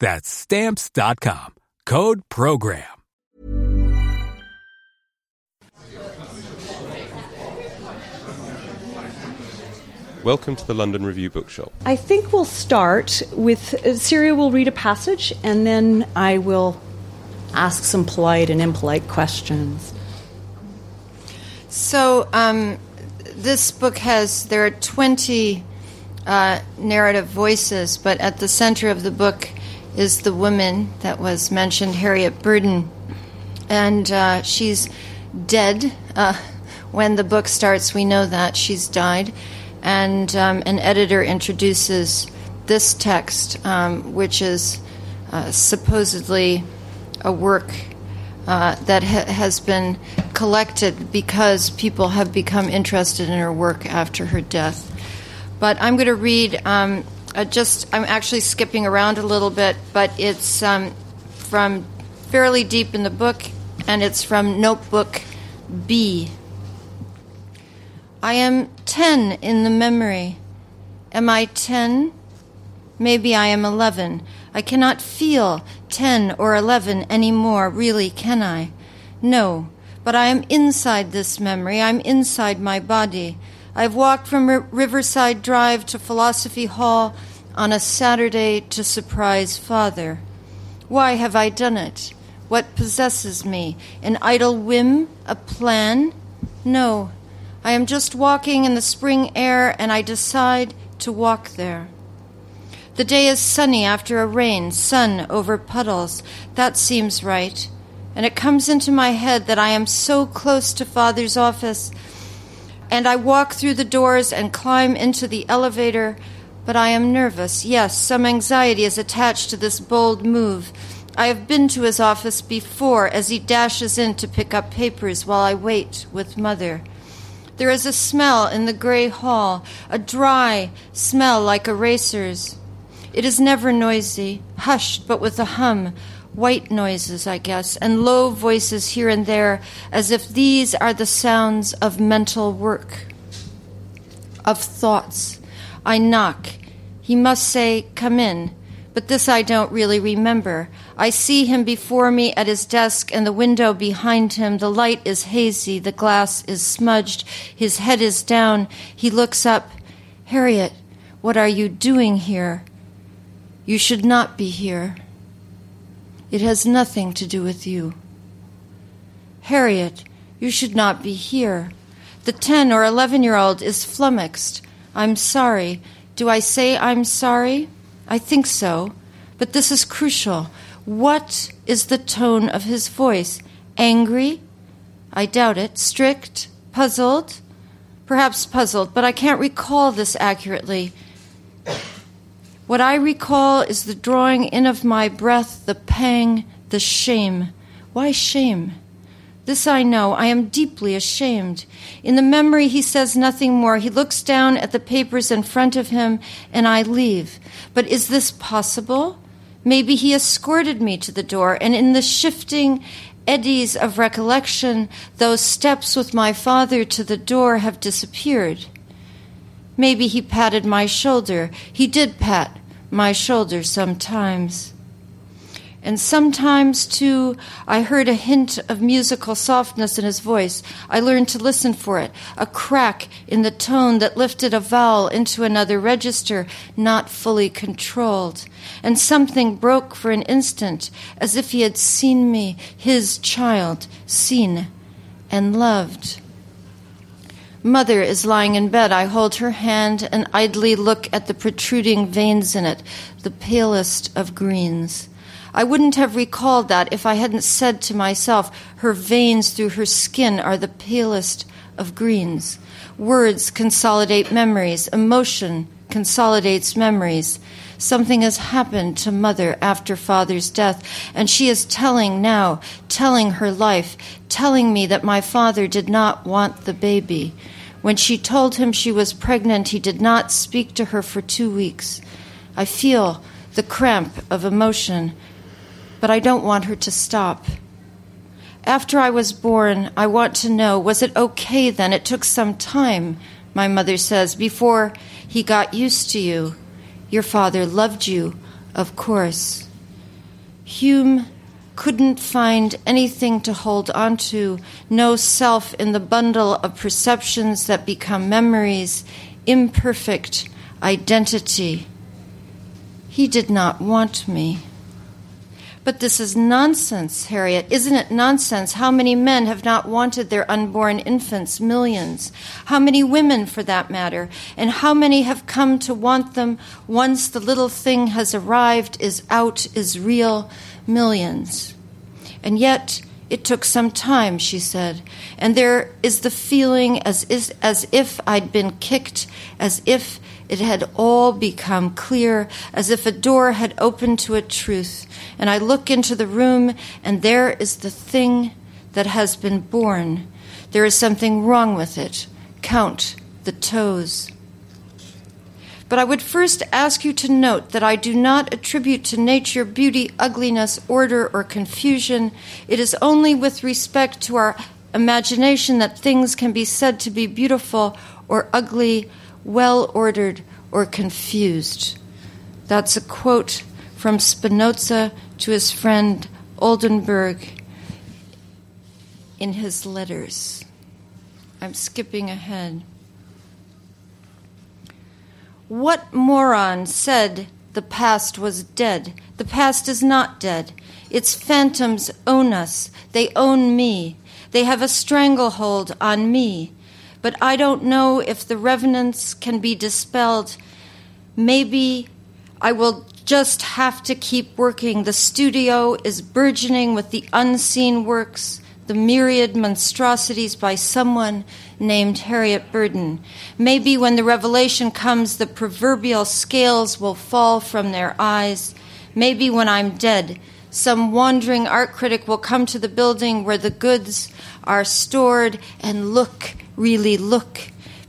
That's Stamps.com. Code PROGRAM. Welcome to the London Review Bookshop. I think we'll start with uh, Siri will read a passage and then I will ask some polite and impolite questions. So, um, this book has, there are 20 uh, narrative voices, but at the center of the book is the woman that was mentioned, Harriet Burden. And uh, she's dead. Uh, when the book starts, we know that she's died and um, an editor introduces this text, um, which is uh, supposedly a work uh, that ha- has been collected because people have become interested in her work after her death. But I'm going to read um, uh, just, I'm actually skipping around a little bit, but it's um, from fairly deep in the book, and it's from Notebook B. I am 10 in the memory. Am I 10? Maybe I am 11. I cannot feel 10 or 11 anymore, really, can I? No, but I am inside this memory. I'm inside my body. I've walked from R- Riverside Drive to Philosophy Hall on a Saturday to surprise father. Why have I done it? What possesses me? An idle whim? A plan? No, I am just walking in the spring air and I decide to walk there. The day is sunny after a rain, sun over puddles. That seems right. And it comes into my head that I am so close to Father's office. And I walk through the doors and climb into the elevator, but I am nervous. Yes, some anxiety is attached to this bold move. I have been to his office before as he dashes in to pick up papers while I wait with Mother. There is a smell in the gray hall, a dry smell like erasers. It is never noisy, hushed but with a hum, white noises, I guess, and low voices here and there, as if these are the sounds of mental work, of thoughts. I knock. He must say, Come in but this I don't really remember. I see him before me at his desk and the window behind him. The light is hazy, the glass is smudged, his head is down. He looks up. Harriet, what are you doing here? You should not be here. It has nothing to do with you. Harriet, you should not be here. The 10 or 11 year old is flummoxed. I'm sorry. Do I say I'm sorry? I think so. But this is crucial. What is the tone of his voice? Angry? I doubt it. Strict? Puzzled? Perhaps puzzled, but I can't recall this accurately. What I recall is the drawing in of my breath, the pang, the shame. Why shame? This I know. I am deeply ashamed. In the memory, he says nothing more. He looks down at the papers in front of him, and I leave. But is this possible? Maybe he escorted me to the door, and in the shifting eddies of recollection, those steps with my father to the door have disappeared. Maybe he patted my shoulder. He did pat my shoulder sometimes. And sometimes, too, I heard a hint of musical softness in his voice. I learned to listen for it, a crack in the tone that lifted a vowel into another register, not fully controlled. And something broke for an instant, as if he had seen me, his child, seen and loved. Mother is lying in bed. I hold her hand and idly look at the protruding veins in it, the palest of greens. I wouldn't have recalled that if I hadn't said to myself, her veins through her skin are the palest of greens. Words consolidate memories, emotion consolidates memories. Something has happened to mother after father's death, and she is telling now, telling her life, telling me that my father did not want the baby. When she told him she was pregnant, he did not speak to her for two weeks. I feel the cramp of emotion but I don't want her to stop. After I was born, I want to know was it okay then? It took some time, my mother says, before he got used to you. Your father loved you, of course. Hume couldn't find anything to hold on to, no self in the bundle of perceptions that become memories, imperfect identity. He did not want me. But this is nonsense, Harriet. Isn't it nonsense? How many men have not wanted their unborn infants? Millions. How many women, for that matter? And how many have come to want them once the little thing has arrived, is out, is real? Millions. And yet, it took some time, she said, and there is the feeling as, as if I'd been kicked, as if it had all become clear, as if a door had opened to a truth. And I look into the room, and there is the thing that has been born. There is something wrong with it. Count the toes. But I would first ask you to note that I do not attribute to nature beauty, ugliness, order, or confusion. It is only with respect to our imagination that things can be said to be beautiful or ugly well ordered, or confused. That's a quote from Spinoza to his friend Oldenburg in his letters. I'm skipping ahead. What moron said the past was dead? The past is not dead. Its phantoms own us. They own me. They have a stranglehold on me but I don't know if the revenants can be dispelled. Maybe I will just have to keep working. The studio is burgeoning with the unseen works, the myriad monstrosities by someone named Harriet Burden. Maybe when the revelation comes, the proverbial scales will fall from their eyes. Maybe when I'm dead, some wandering art critic will come to the building where the goods are stored and look really look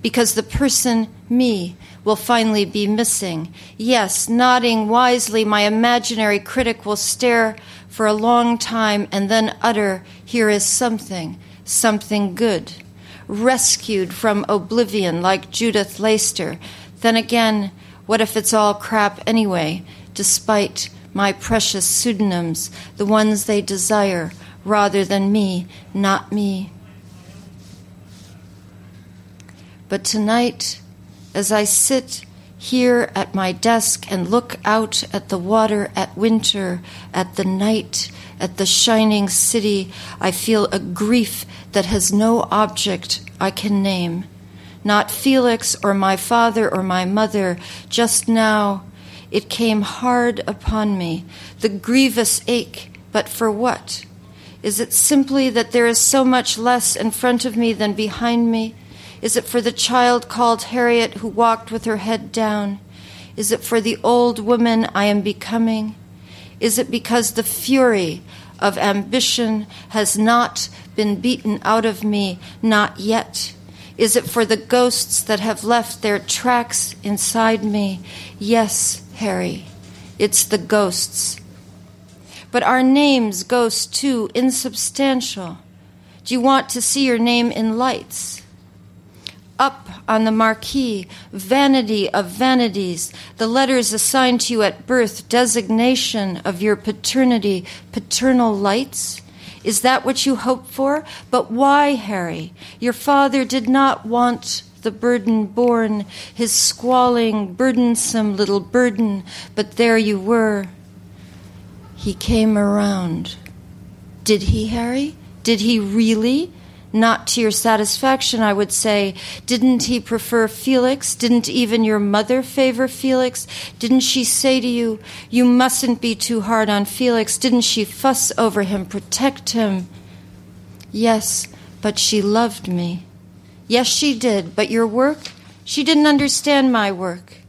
because the person, me, will finally be missing. Yes, nodding wisely, my imaginary critic will stare for a long time and then utter, Here is something, something good. Rescued from oblivion like Judith Leyster. Then again, what if it's all crap anyway, despite my precious pseudonyms, the ones they desire, rather than me, not me? But tonight, as I sit here at my desk and look out at the water, at winter, at the night, at the shining city, I feel a grief that has no object I can name. Not Felix or my father or my mother, just now it came hard upon me, the grievous ache, but for what? Is it simply that there is so much less in front of me than behind me? Is it for the child called Harriet who walked with her head down? Is it for the old woman I am becoming? Is it because the fury of ambition has not been beaten out of me, not yet? Is it for the ghosts that have left their tracks inside me? Yes, Harry, it's the ghosts but our names ghosts too insubstantial. Do you want to see your name in lights? Up on the marquee, vanity of vanities, the letters assigned to you at birth, designation of your paternity, paternal lights? Is that what you hope for? But why, Harry? Your father did not want the burden borne, his squalling, burdensome little burden, but there you were. He came around. Did he, Harry? Did he really? Not to your satisfaction, I would say. Didn't he prefer Felix? Didn't even your mother favor Felix? Didn't she say to you, You mustn't be too hard on Felix? Didn't she fuss over him, protect him? Yes, but she loved me. Yes, she did, but your work? She didn't understand my work.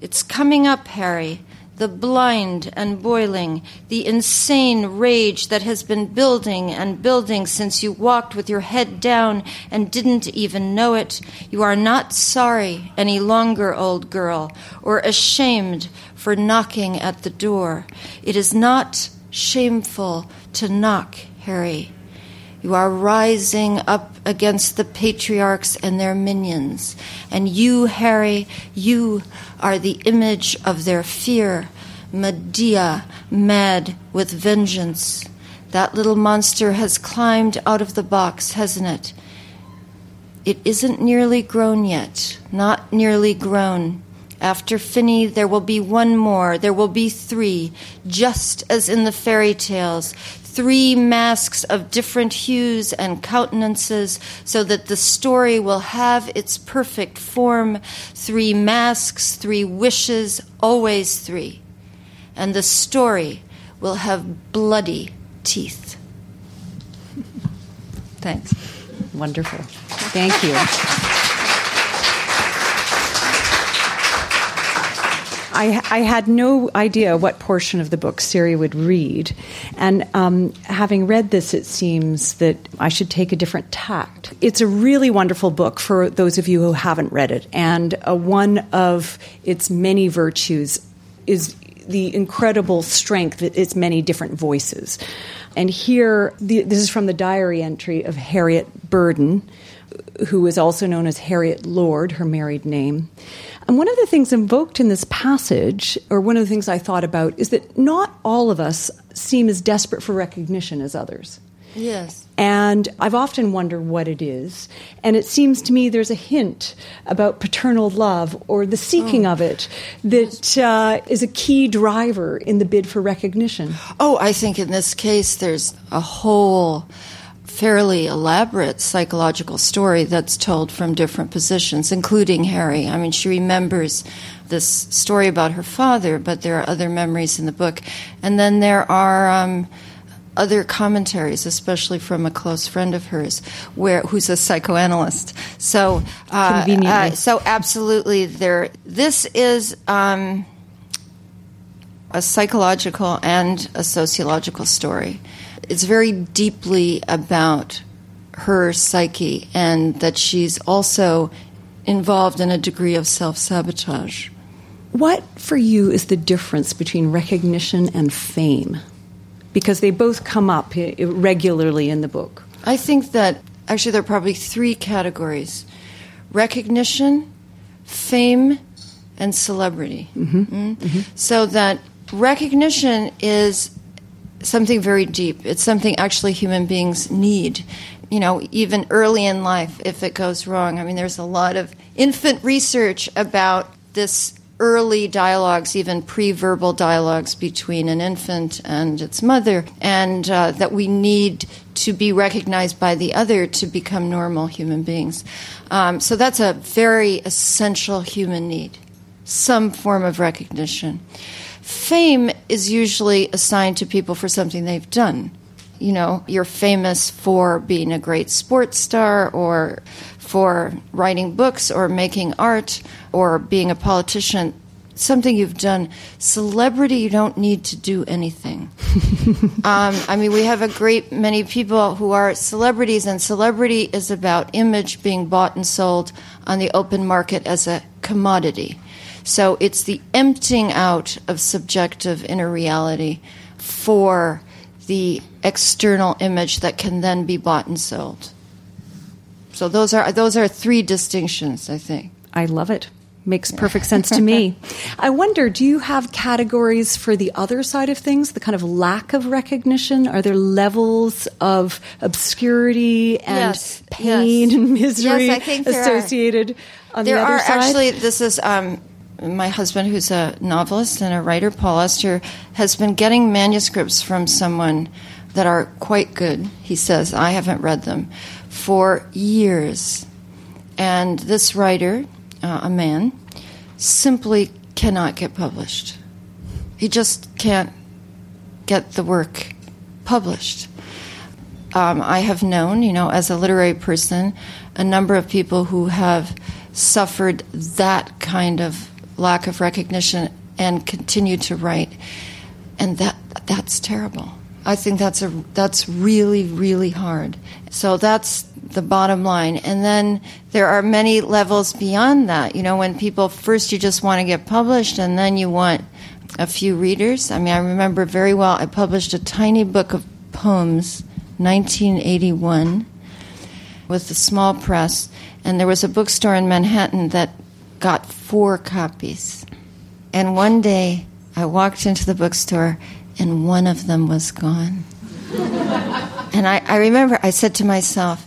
It's coming up, Harry the blind and boiling, the insane rage that has been building and building since you walked with your head down and didn't even know it. You are not sorry any longer, old girl, or ashamed for knocking at the door. It is not shameful to knock, Harry. You are rising up against the patriarchs and their minions. And you, Harry, you are the image of their fear. Medea, mad with vengeance. That little monster has climbed out of the box, hasn't it? It isn't nearly grown yet. Not nearly grown. After Finney, there will be one more. There will be three, just as in the fairy tales three masks of different hues and countenances so that the story will have its perfect form. Three masks, three wishes, always three. And the story will have bloody teeth. Thanks. Wonderful. Thank you. I, I, had no idea what portion of the book Siri would read. And um, having read this, it seems that I should take a different tact. It's a really wonderful book for those of you who haven't read it. And uh, one of its many virtues is the incredible strength that its many different voices. And here, the, this is from the diary entry of Harriet Burden, who is also known as Harriet Lord, her married name. And one of the things invoked in this passage, or one of the things I thought about, is that not all of us seem as desperate for recognition as others. Yes. And I've often wondered what it is. And it seems to me there's a hint about paternal love or the seeking oh. of it that uh, is a key driver in the bid for recognition. Oh, I think in this case there's a whole fairly elaborate psychological story that's told from different positions, including Harry. I mean, she remembers this story about her father, but there are other memories in the book. And then there are. Um, other commentaries, especially from a close friend of hers, where who's a psychoanalyst. So, uh, uh, so absolutely, there. This is um, a psychological and a sociological story it's very deeply about her psyche and that she's also involved in a degree of self sabotage. What for you is the difference between recognition and fame? Because they both come up regularly in the book. I think that actually there are probably three categories recognition, fame, and celebrity. Mm-hmm. Mm? Mm-hmm. So that recognition is something very deep. It's something actually human beings need. You know, even early in life, if it goes wrong. I mean, there's a lot of infant research about this early dialogues, even pre verbal dialogues between an infant and its mother, and uh, that we need to be recognized by the other to become normal human beings. Um, so that's a very essential human need, some form of recognition. Fame is usually assigned to people for something they've done. You know, you're famous for being a great sports star or for writing books or making art or being a politician something you've done. Celebrity, you don't need to do anything. um, I mean, we have a great many people who are celebrities, and celebrity is about image being bought and sold on the open market as a commodity. So it's the emptying out of subjective inner reality for the external image that can then be bought and sold. So those are those are three distinctions, I think. I love it. Makes perfect sense to me. I wonder, do you have categories for the other side of things, the kind of lack of recognition? Are there levels of obscurity and Yes, pain yes. and misery Yes, there are. associated on there the other side? There are side? actually this is um, my husband who's a novelist and a writer paul Auster, has been getting manuscripts from someone that are quite good he says. I haven't read them. For years. And this writer uh, a man simply cannot get published. He just can't get the work published. Um, I have known, you know, as a literary person, a number of people who have suffered that kind of lack of recognition and continue to write, and that that's terrible. I think that's a that's really really hard. So that's the bottom line. And then there are many levels beyond that. You know, when people first you just want to get published, and then you want a few readers. I mean, I remember very well. I published a tiny book of poems, 1981, with a small press, and there was a bookstore in Manhattan that got four copies. And one day, I walked into the bookstore, and one of them was gone. and I, I remember I said to myself,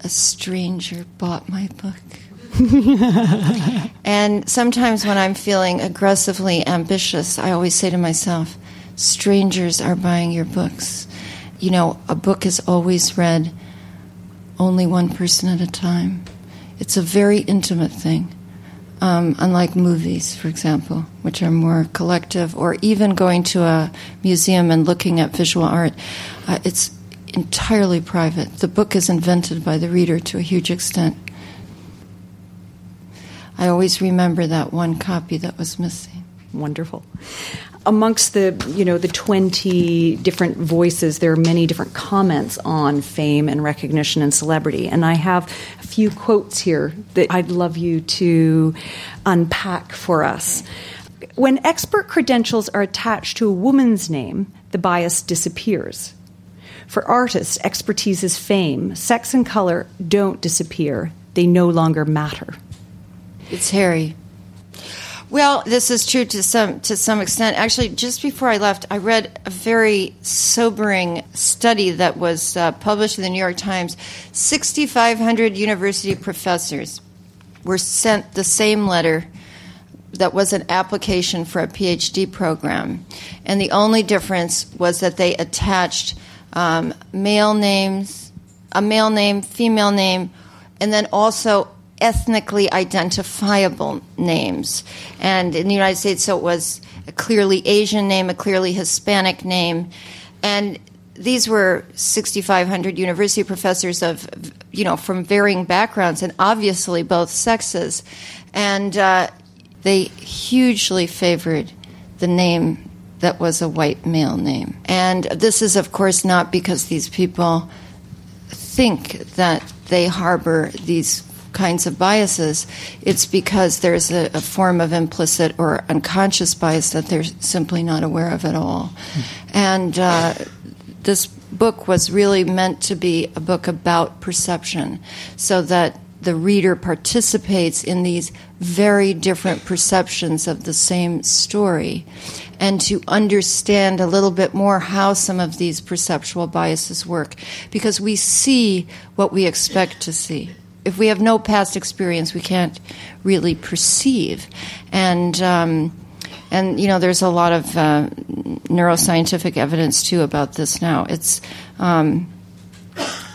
a stranger bought my book. and sometimes when I'm feeling aggressively ambitious, I always say to myself, strangers are buying your books. You know, a book is always read only one person at a time. It's a very intimate thing, um, unlike movies, for example, which are more collective, or even going to a museum and looking at visual art. Uh, it's entirely private. The book is invented by the reader to a huge extent. I always remember that one copy that was missing. Wonderful. Amongst the you know the twenty different voices, there are many different comments on fame and recognition and celebrity, and I have a few quotes here that I'd love you to unpack for us. When expert credentials are attached to a woman's name, the bias disappears. For artists, expertise is fame. Sex and color don't disappear; they no longer matter. It's Harry. Well, this is true to some to some extent. Actually, just before I left, I read a very sobering study that was uh, published in the New York Times. Sixty five hundred university professors were sent the same letter that was an application for a PhD program, and the only difference was that they attached um, male names, a male name, female name, and then also ethnically identifiable names. And in the United States, so it was a clearly Asian name, a clearly Hispanic name. And these were 6,500 university professors of, you know, from varying backgrounds and obviously both sexes. And uh, they hugely favored the name that was a white male name. And this is, of course, not because these people think that they harbor these kinds of biases, it's because there's a, a, form of implicit or unconscious bias that they're simply not aware of at all. And uh, this book was really meant to be a book about perception so that the reader participates in these very different perceptions of the same story and to understand a little bit more how some of these perceptual biases work because we see what we expect to see if we have no past experience, we can't really perceive. And um, and you know, there's a lot of uh, neuroscientific evidence too about this now. It's um,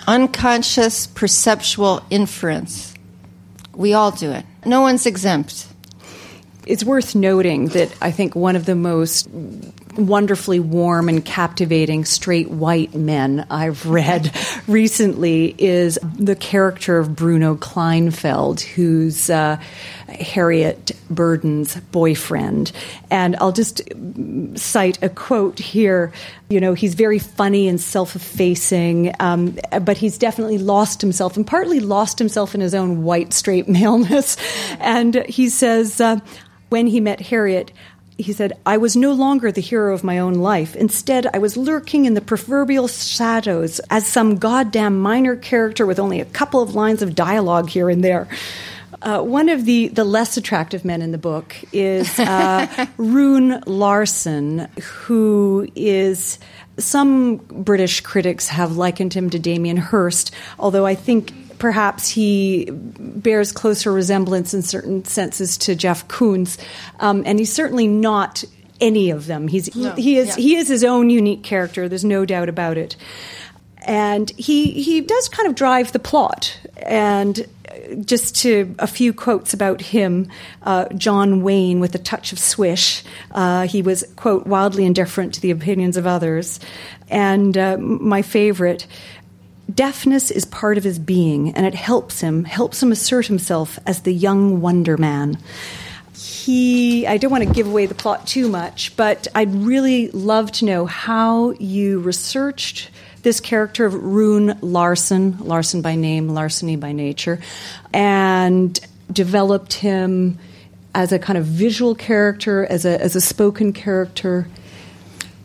unconscious perceptual inference. We all do it. No one's exempt. It's worth noting that I think one of the most wonderfully warm and captivating straight white men I've read recently is the character of Bruno Kleinfeld, who's uh, Harriet Burden's boyfriend. And I'll just cite a quote here. You know, he's very funny and self effacing, um, but he's definitely lost himself and partly lost himself in his own white straight maleness. And he says, uh, when he met Harriet, he said, I was no longer the hero of my own life. Instead, I was lurking in the proverbial shadows as some goddamn minor character with only a couple of lines of dialogue here and there. Uh, one of the, the less attractive men in the book is uh, Rune Larson, who is. Some British critics have likened him to Damien Hirst, although I think perhaps he bears closer resemblance in certain senses to Jeff Koons, um, and he's certainly not any of them. He's no. he is yeah. he is his own unique character. There's no doubt about it, and he he does kind of drive the plot and. Just to a few quotes about him, uh, John Wayne with a touch of swish. Uh, he was, quote, wildly indifferent to the opinions of others. And uh, my favorite, Deafness is part of his being, and it helps him, helps him assert himself as the young wonder man. He, I don't want to give away the plot too much, but I'd really love to know how you researched this character of Rune Larson, Larson by name, larceny by nature, and developed him as a kind of visual character, as a, as a spoken character,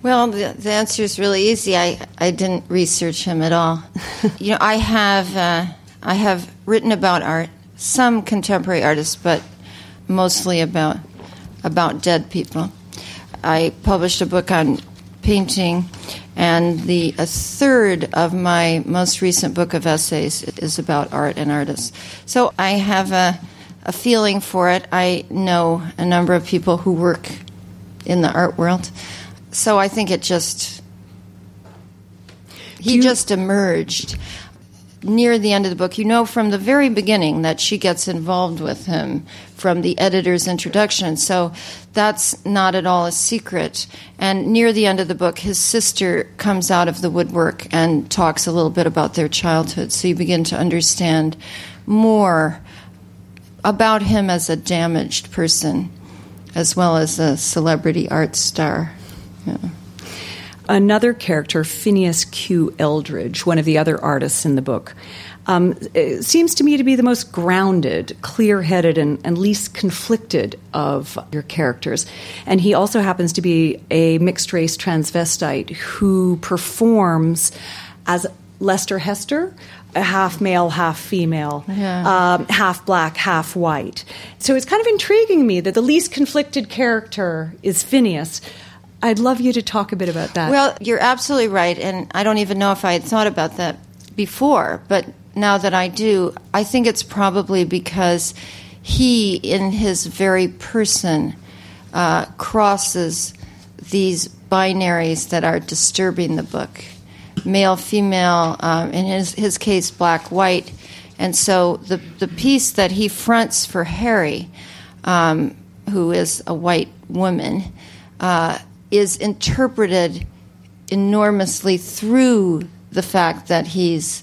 well, the, the, answer is really easy. I, I didn't research him at all. you know, I have uh, I have written about art, some contemporary artists, but mostly about about dead people. I published a book on painting, and the a third of my most recent book of essays is about art and artists. So I have a a feeling for it. I know a number of people who work in the art world so I think it just he you, just emerged near the end of the book. You know from the very beginning that she gets involved with him from the editor's introduction. So that's not at all a secret. And near the end of the book, his sister comes out of the woodwork and talks a little bit about their childhood. So you begin to understand more about him as a damaged person as well as a celebrity art star. Yeah. Another character, Phineas Q. Eldridge, one of the other artists in the book, um, seems to me to be the most grounded, clear headed, and, and, least conflicted of your characters. And he also happens to be a mixed race transvestite who performs as Lester Hester, a half male, half female, yeah. um, half black, half white. So it's kind of intriguing me that the least conflicted character is Phineas I'd love you to talk a bit about that. Well, you're absolutely right, and I don't even know if I had thought about that before, but now that I do, I think it's probably because he, in his very person, uh, crosses these binaries that are disturbing the book male, female, um, in his, his case, black, white. And so the, the piece that he fronts for Harry, um, who is a white woman, uh, is interpreted enormously through the fact that he's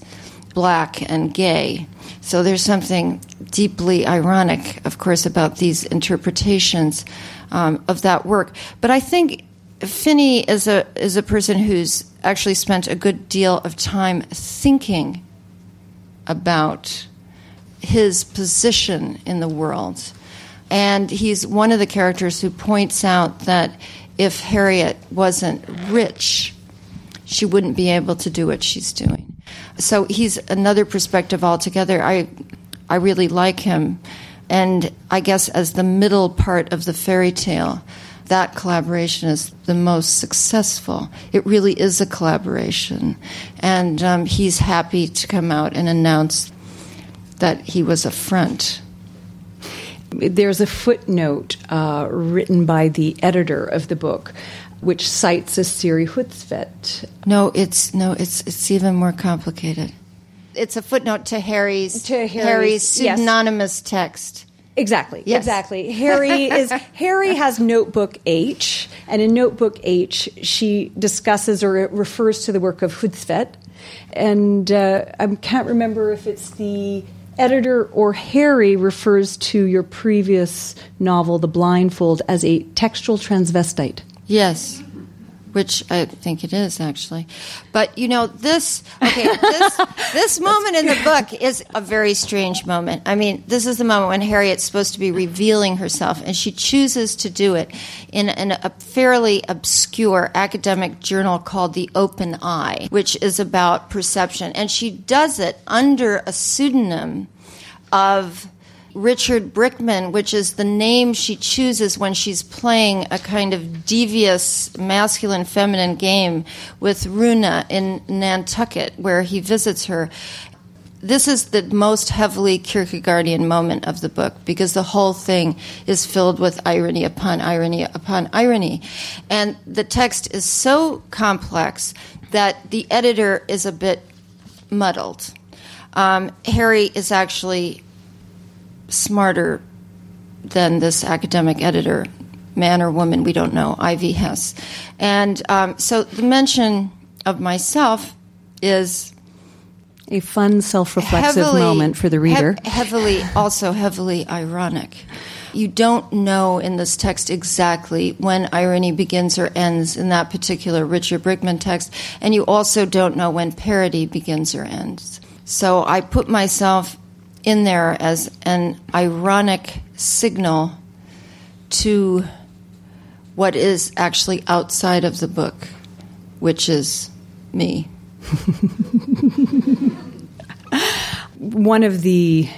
black and gay. So there's something deeply ironic, of course, about these interpretations um, of that work. But I think Finney is a is a person who's actually spent a good deal of time thinking about his position in the world. And he's one of the characters who points out that if Harriet wasn't rich, she wouldn't be able to do what she's doing. So he's another perspective altogether. I, I really like him. And I guess as the middle part of the fairy tale, that collaboration is the most successful. It really is a collaboration. And um, he's happy to come out and announce that he was a front there's a footnote uh, written by the editor of the book which cites a Siri Hustvedt. No, it's no, it's it's even more complicated. It's a footnote to Harry's to Harry's, Harry's pseudonymous yes. text. Exactly. Yes. Exactly. Harry is Harry has notebook H, and in notebook H, she discusses or refers to the work of Hustvedt, and uh, I can't remember if it's the editor or Harry refers to your previous novel, The Blindfold, as a textual transvestite. Yes. Which I think it is actually. But you know, this okay, this this moment in the book is a very strange moment. I mean, this is the moment when Harriet's supposed to be revealing herself, and she chooses to do it in, in a fairly obscure academic journal called The Open Eye, which is about perception, and she does it under a pseudonym of Richard Brickman, which is the name she chooses when she's playing a kind of devious masculine feminine game with Runa in Nantucket, where he visits her. This is the most heavily Kierkegaardian moment of the book because the whole thing is filled with irony upon irony upon irony. And the text is so complex that the editor is a bit muddled. Um, Harry is actually smarter than this academic editor, man or woman, we don't know, Ivy Hess. And um, so the mention of myself is a fun, self-reflexive heavily- moment for the reader. hev- heavily, also heavily ironic. You don't know in this text exactly when irony begins or ends in that particular Richard Brickman text, and you also don't know when parody begins or ends. So I put myself in there as an ironic signal to what is actually outside of the book, which is me. One of the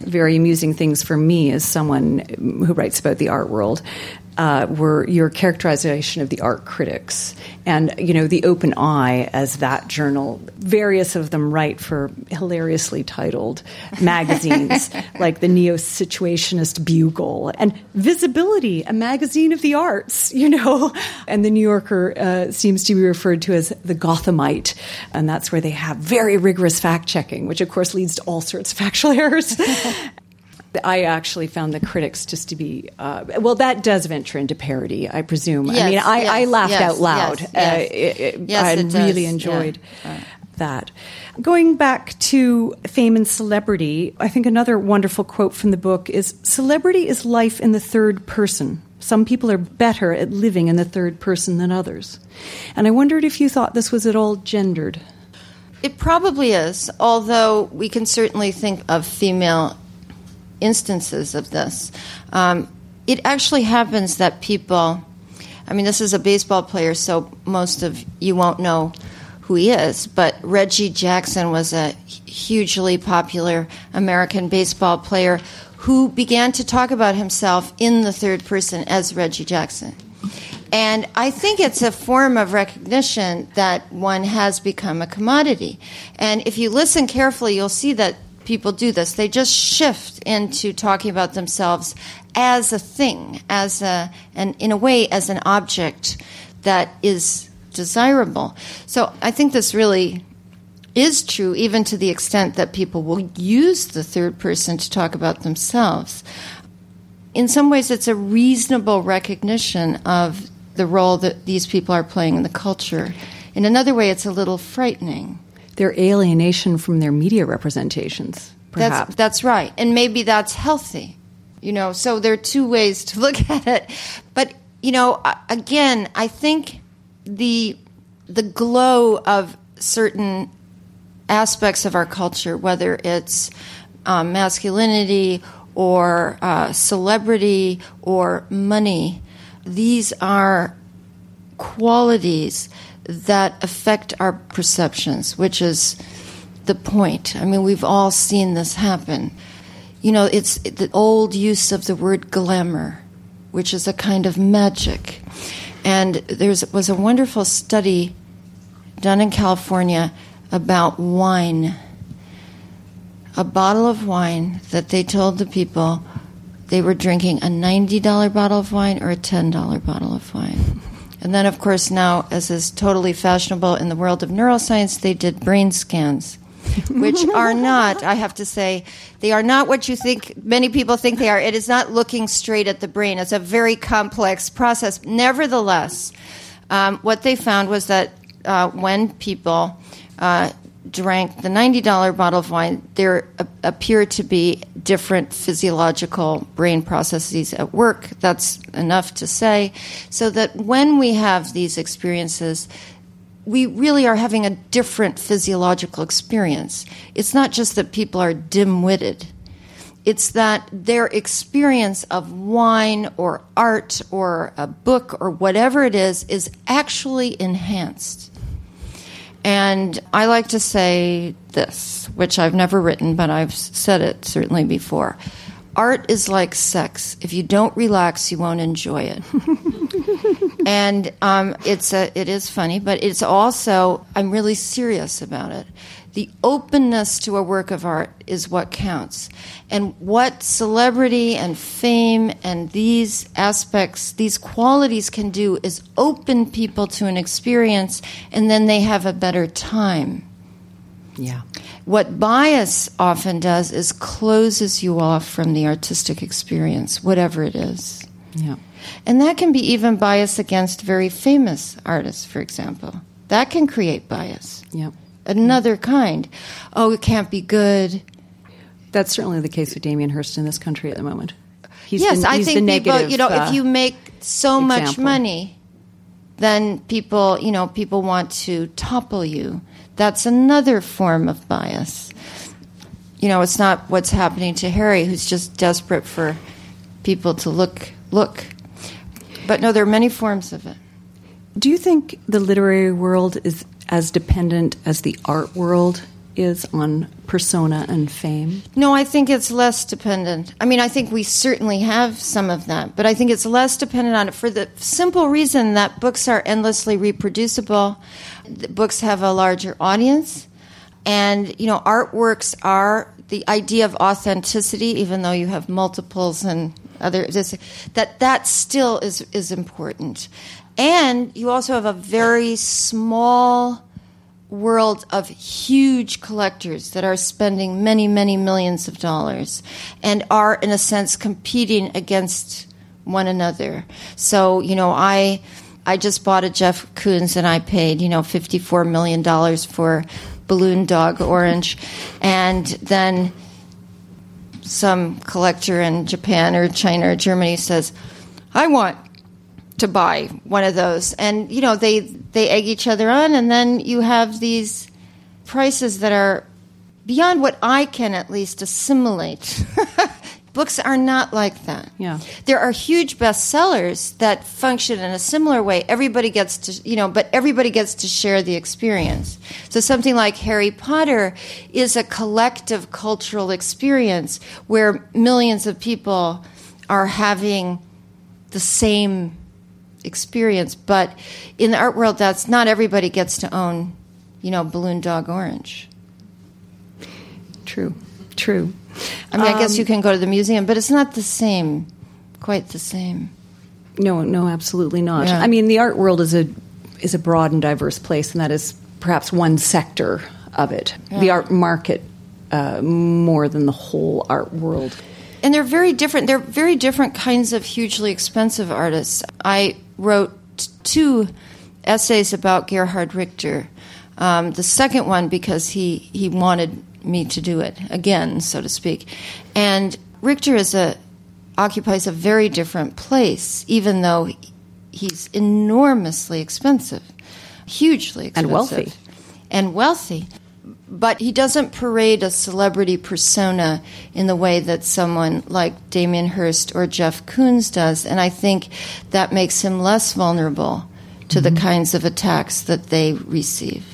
very amusing things for me as someone who writes about the art world uh, were your characterization of the art critics. And you know the open eye as that journal various of them write for hilariously titled magazines like the neo-situationist bugle and visibility a magazine of the arts you know? And the new yorker uh, seems to be referred to as the gothamite and that's where they have very rigorous fact checking which of course leads to all sorts of factual errors I actually found the critics just to be uh, well. That does venture into parody, I presume. I mean, I, I laughed yes, out loud. yes, Uh, yes. it- it- Yes, I it really yeah. enjoyed Right. that. Going back to fame and celebrity, I think another wonderful quote from the book is "Celebrity is life in the third person." Some people are better at living in the third person than others. And I wondered if you thought this was at all gendered. It probably is, although we can certainly think of female instances of this. Um, it actually happens that people, I mean, this is a baseball player, so most of you won't know who he is, but Reggie Jackson was a hugely popular American baseball player who began to talk about himself in the third person as Reggie Jackson. And I think it's a form of recognition that one has become a commodity. And if you listen carefully, you'll see that people do this. They just shift into talking about themselves as a thing, as a, and in a way, as an object that is desirable. So I think this really is true, even to the extent that people will use the third person to talk about themselves. In some ways, it's a reasonable recognition of the role that these people are playing in the culture. In another way, it's a little frightening. Their alienation from their media representations, perhaps. That's, that's right. And maybe that's healthy. You know, so there are two ways to look at it. But, you know, again, I think the the glow of certain aspects of our culture, whether it's um, masculinity or uh, celebrity or money, these are qualities that affect our perceptions, which is the point. I mean, we've all seen this happen. You know, it's the old use of the word glamour, which is a kind of magic. And there was a wonderful study done in California about wine. A bottle of wine that they told the people they were drinking a $90 bottle of wine or a $10 bottle of wine. And then, of course, now, as is totally fashionable in the world of neuroscience, they did brain scans, which are not, I have to say, they are not what you think many people think they are. It is not looking straight at the brain. It's a very complex process. Nevertheless, um, what they found was that uh, when people uh, drank the $90 bottle of wine, there appear to be different physiological brain processes at work. That's enough to say. So that when we have these experiences, we really are having a different physiological experience. It's not just that people are dim witted, it's that their experience of wine or art or a book or whatever it is is actually enhanced. And I like to say this, which I've never written, but I've said it certainly before. Art is like sex. If you don't relax, you won't enjoy it. and um, it's a, it is funny, but it's also I'm really serious about it. The openness to a work of art is what counts, and what celebrity and fame and these aspects, these qualities can do is open people to an experience, and then they have a better time. Yeah. What bias often does is closes you off from the artistic experience, whatever it is. Yeah. And that can be even bias against very famous artists, for example. That can create bias. Yeah. Another kind. Oh, it can't be good. That's certainly the case with Damien Hirst in this country at the moment. He's yes, the, I think the people, negative, you know, uh, if you make so much money, then people, you know, people want to topple you. That's another form of bias. You know, it's not what's happening to Harry, who's just desperate for people to look, look. But no, there are many forms of it. Do you think the literary world is as dependent as the art world is on persona and fame? No, I think it's less dependent. I mean, I think we certainly have some of that, but I think it's less dependent on it for the simple reason that books are endlessly reproducible. Books have a larger audience, and you know, artworks are the idea of authenticity, even though you have multiples and other this, that that still is is important. And you also have a very small world of huge collectors that are spending many, many millions of dollars and are, in a sense, competing against one another. So, you know, I. I just bought a Jeff Koons and I paid, you know, $54 million for Balloon Dog Orange. And then some collector in Japan or China or Germany says, I want to buy one of those. And, you know, they, they egg each other on, and then you have these prices that are beyond what I can at least assimilate. Books are not like that. Yeah. There are huge bestsellers that function in a similar way. Everybody gets to, you know, but everybody gets to share the experience. So something like Harry Potter is a collective cultural experience where millions of people are having the same experience. But in the art world, that's not everybody gets to own, you know, Balloon Dog Orange. True. True. I mean, I guess Um, you can go to the museum, but it's not the same, quite the same. No, no, absolutely not. Yeah. I mean, the art world is a is a broad and diverse place, and that is perhaps one sector of it. The art market uh, more than the whole art world. And they're very different. They're very different kinds of hugely expensive artists. I wrote t- two essays about Gerhard Richter. Um, the second one because he, he wanted me to do it again, so to speak. And Richter is a occupies a very different place, even though he's enormously expensive, hugely expensive, And wealthy. and wealthy. But he doesn't parade a celebrity persona in the way that someone like Damien Hirst or Jeff Koons does, and I think that makes him less vulnerable to the mm-hmm. kinds of attacks that they receive.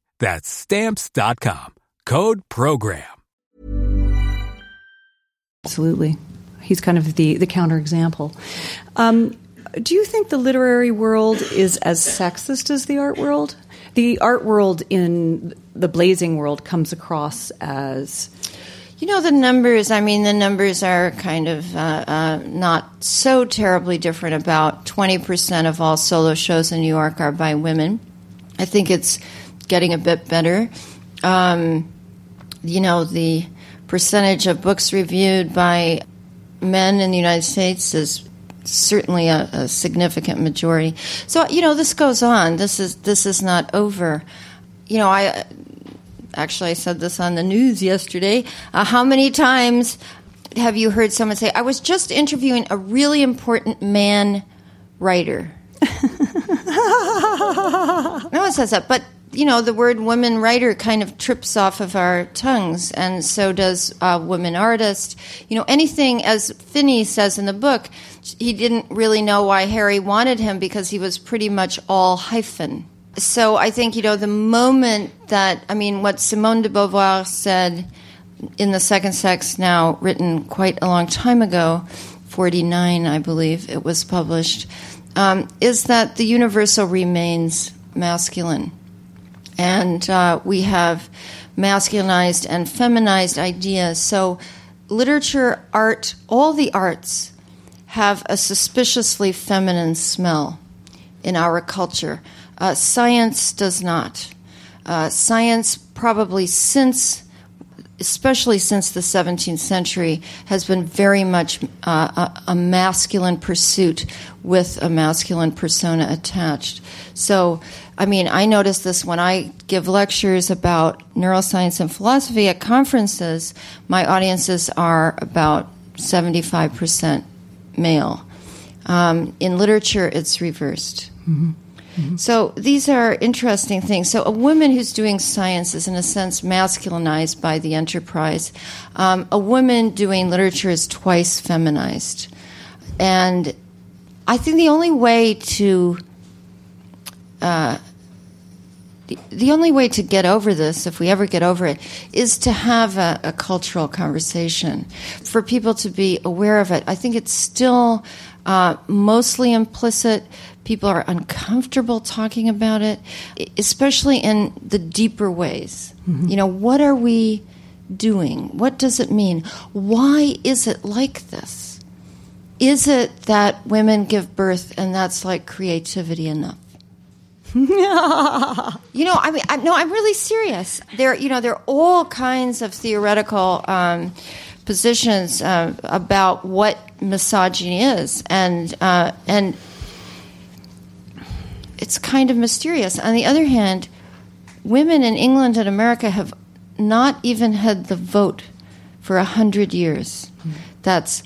That's stamps.com. Code program. Absolutely. He's kind of the, the counterexample. Um, do you think the literary world is as sexist as the art world? The art world in the blazing world comes across as. You know, the numbers, I mean, the numbers are kind of uh, uh, not so terribly different. About 20% of all solo shows in New York are by women. I think it's getting a bit better. Um, you know, the percentage of books reviewed by men in the United States is certainly a, a, significant majority. So you know, this goes on. This is this is not over. You know, I actually I said this on the news yesterday. Uh, how many times have you heard someone say, "I was just interviewing a really important man writer"? no one says that, but you know, the word woman writer kind of trips off of our tongues, and so does uh, woman artist. You know, anything, as Finney says in the book, he didn't really know why Harry wanted him because he was pretty much all hyphen. So I think, you know, the moment that, I mean, what Simone de Beauvoir said in The Second Sex, now written quite a long time ago, 49, I believe it was published, um, is that the universal remains masculine and uh, we have masculinized and feminized ideas. So, literature, art, all the arts have a suspiciously feminine smell in our culture. Uh, science does not. Uh, science, probably since, especially since the 17th century, has been very much uh, a, a masculine pursuit with a masculine persona attached. So, I mean, I notice this when I give lectures about neuroscience and philosophy at conferences. My audiences are about 75% male. Um, in literature, it's reversed. Mm-hmm. Mm-hmm. So these are interesting things. So a woman who's doing science is, in a sense, masculinized by the enterprise. Um, a woman doing literature is twice feminized. And I think the only way to uh, the, only way to get over this, if we ever get over it, is to have a, a cultural conversation for people to be aware of it. I think it's still uh, mostly implicit. People are uncomfortable talking about it, especially in the deeper ways. Mm-hmm. You know, what are we doing? What does it mean? Why is it like this? Is it that women give birth and that's like creativity enough? you know, I mean, I, no, I'm really serious. There, you know, there are all kinds of theoretical um, positions uh, about what misogyny is, and uh, and it's kind of mysterious. On the other hand, women in England and America have not even had the vote for a hundred years. That's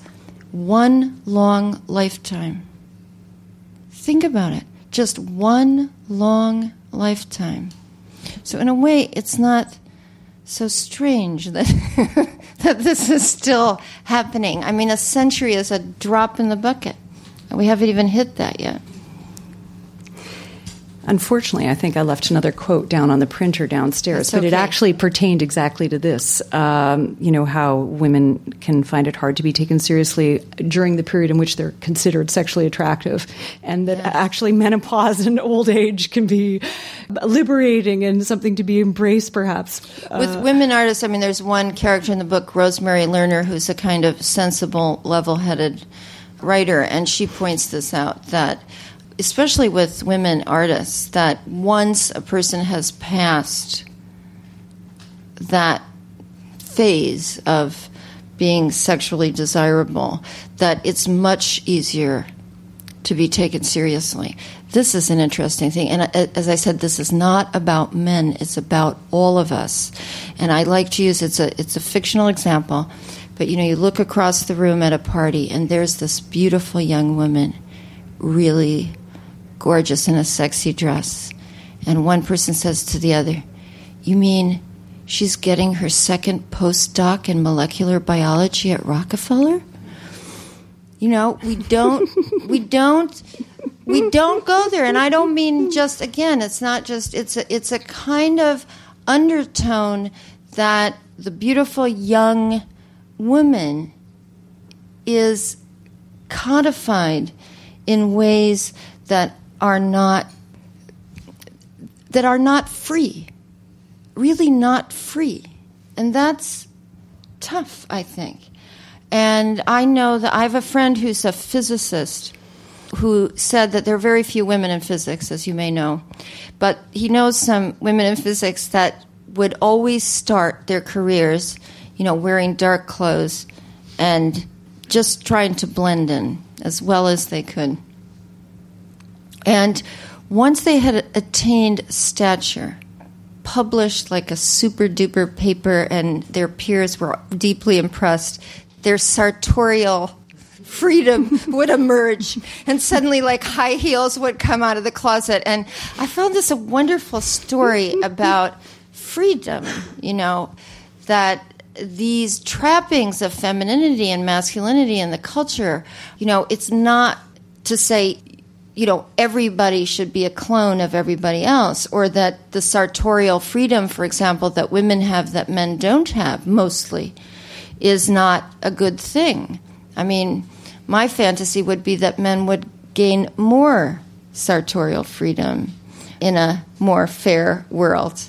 one long lifetime. Think about it just one long lifetime. So, in a way, it's not so strange that, that this is still happening. I mean, a century is a drop in the bucket. We haven't even hit that yet. Unfortunately, I think I left another quote down on the printer downstairs, but it actually pertained exactly to this. Um, you know, how women can find it hard to be taken seriously during the period in which they're considered sexually attractive, and that yes. actually menopause and old age can be liberating and something to be embraced, perhaps. With uh, women artists, I mean, there's one character in the book, Rosemary Lerner, who's a kind of sensible, level headed writer, and she points this out that especially with women artists, that once a person has passed that phase of being sexually desirable, that it's much easier to be taken seriously. This is an interesting thing. And uh, as I said, this is not about men, it's about all of us. And I like to use it's a it's a fictional example, but you know, you look across the room at a party and there's this beautiful young woman really gorgeous in a sexy dress. And one person says to the other, You mean she's getting her second postdoc in molecular biology at Rockefeller? You know, we don't, we don't, we don't go there. And I don't mean just again. It's not just. It's a, it's a kind of undertone that the beautiful young woman is codified in ways that are not that are not free really not free. And that's tough i think. And i know that i have a friend who's a physicist who said that there are very few women in physics as you may know. But he knows some women in physics that would always start their careers you know wearing dark clothes and just trying to blend in as well as they could. And once they had attained stature, published like a super duper paper, and their peers were deeply impressed, their sartorial freedom would emerge. And suddenly like high heels would come out of the closet. And i found this a wonderful story about freedom you know that these trappings of femininity and masculinity in the culture, you know, it's not to say, you know, everybody should be a clone of everybody else, or that the sartorial freedom, for example, that women have that men don't have mostly, is not a good thing. I mean, my fantasy would be that men would gain more sartorial freedom in a more fair world